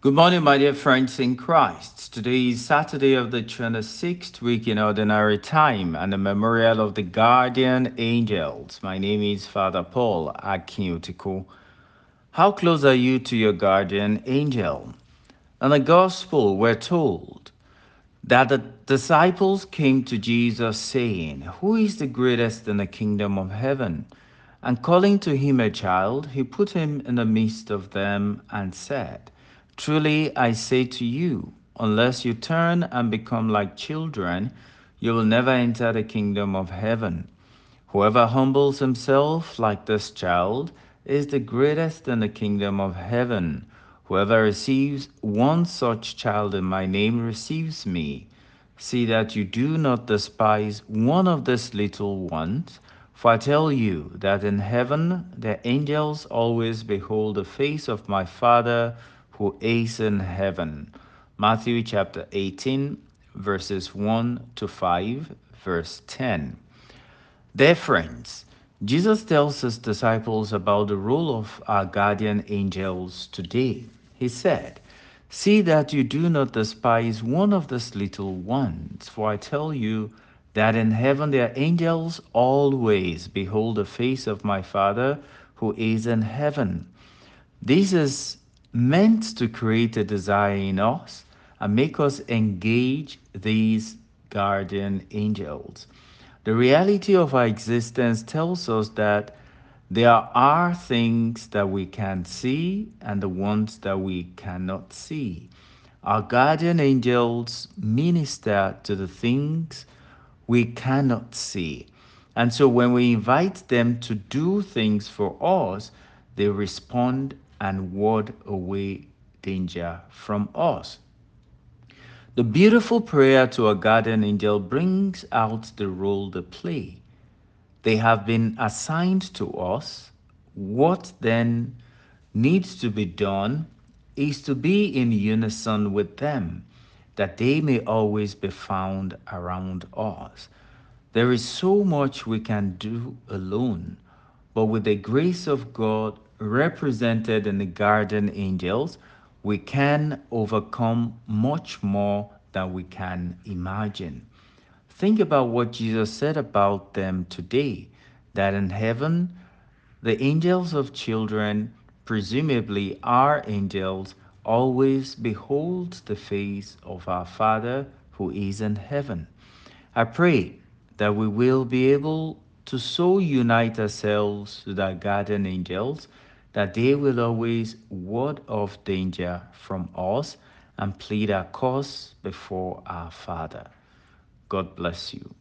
Good morning, my dear friends in Christ. Today is Saturday of the 26th week in Ordinary Time and the memorial of the guardian angels. My name is Father Paul Akin-Otiko. How close are you to your guardian angel? In the Gospel, we're told that the disciples came to Jesus saying, Who is the greatest in the kingdom of heaven? And calling to him a child, he put him in the midst of them and said, Truly I say to you, unless you turn and become like children, you will never enter the kingdom of heaven. Whoever humbles himself like this child is the greatest in the kingdom of heaven. Whoever receives one such child in my name receives me. See that you do not despise one of these little ones, for I tell you that in heaven the angels always behold the face of my Father who is in heaven. Matthew chapter 18, verses 1 to 5, verse 10. Dear friends, Jesus tells his disciples about the role of our guardian angels today. He said, See that you do not despise one of these little ones, for I tell you that in heaven their angels always behold the face of my Father who is in heaven. This is meant to create a desire in us and make us engage these guardian angels. The reality of our existence tells us that there are things that we can see and the ones that we cannot see. Our guardian angels minister to the things we cannot see. And so when we invite them to do things for us, they respond and ward away danger from us. The beautiful prayer to a guardian angel brings out the role they play. They have been assigned to us. What then needs to be done is to be in unison with them, that they may always be found around us. There is so much we can do alone, but with the grace of God represented in the guardian angels, we can overcome much more than we can imagine. Think about what Jesus said about them today that in heaven, the angels of children, presumably our angels, always behold the face of our Father who is in heaven. I pray that we will be able to so unite ourselves with our guardian angels that they will always ward off danger from us and plead our cause before our Father. God bless you.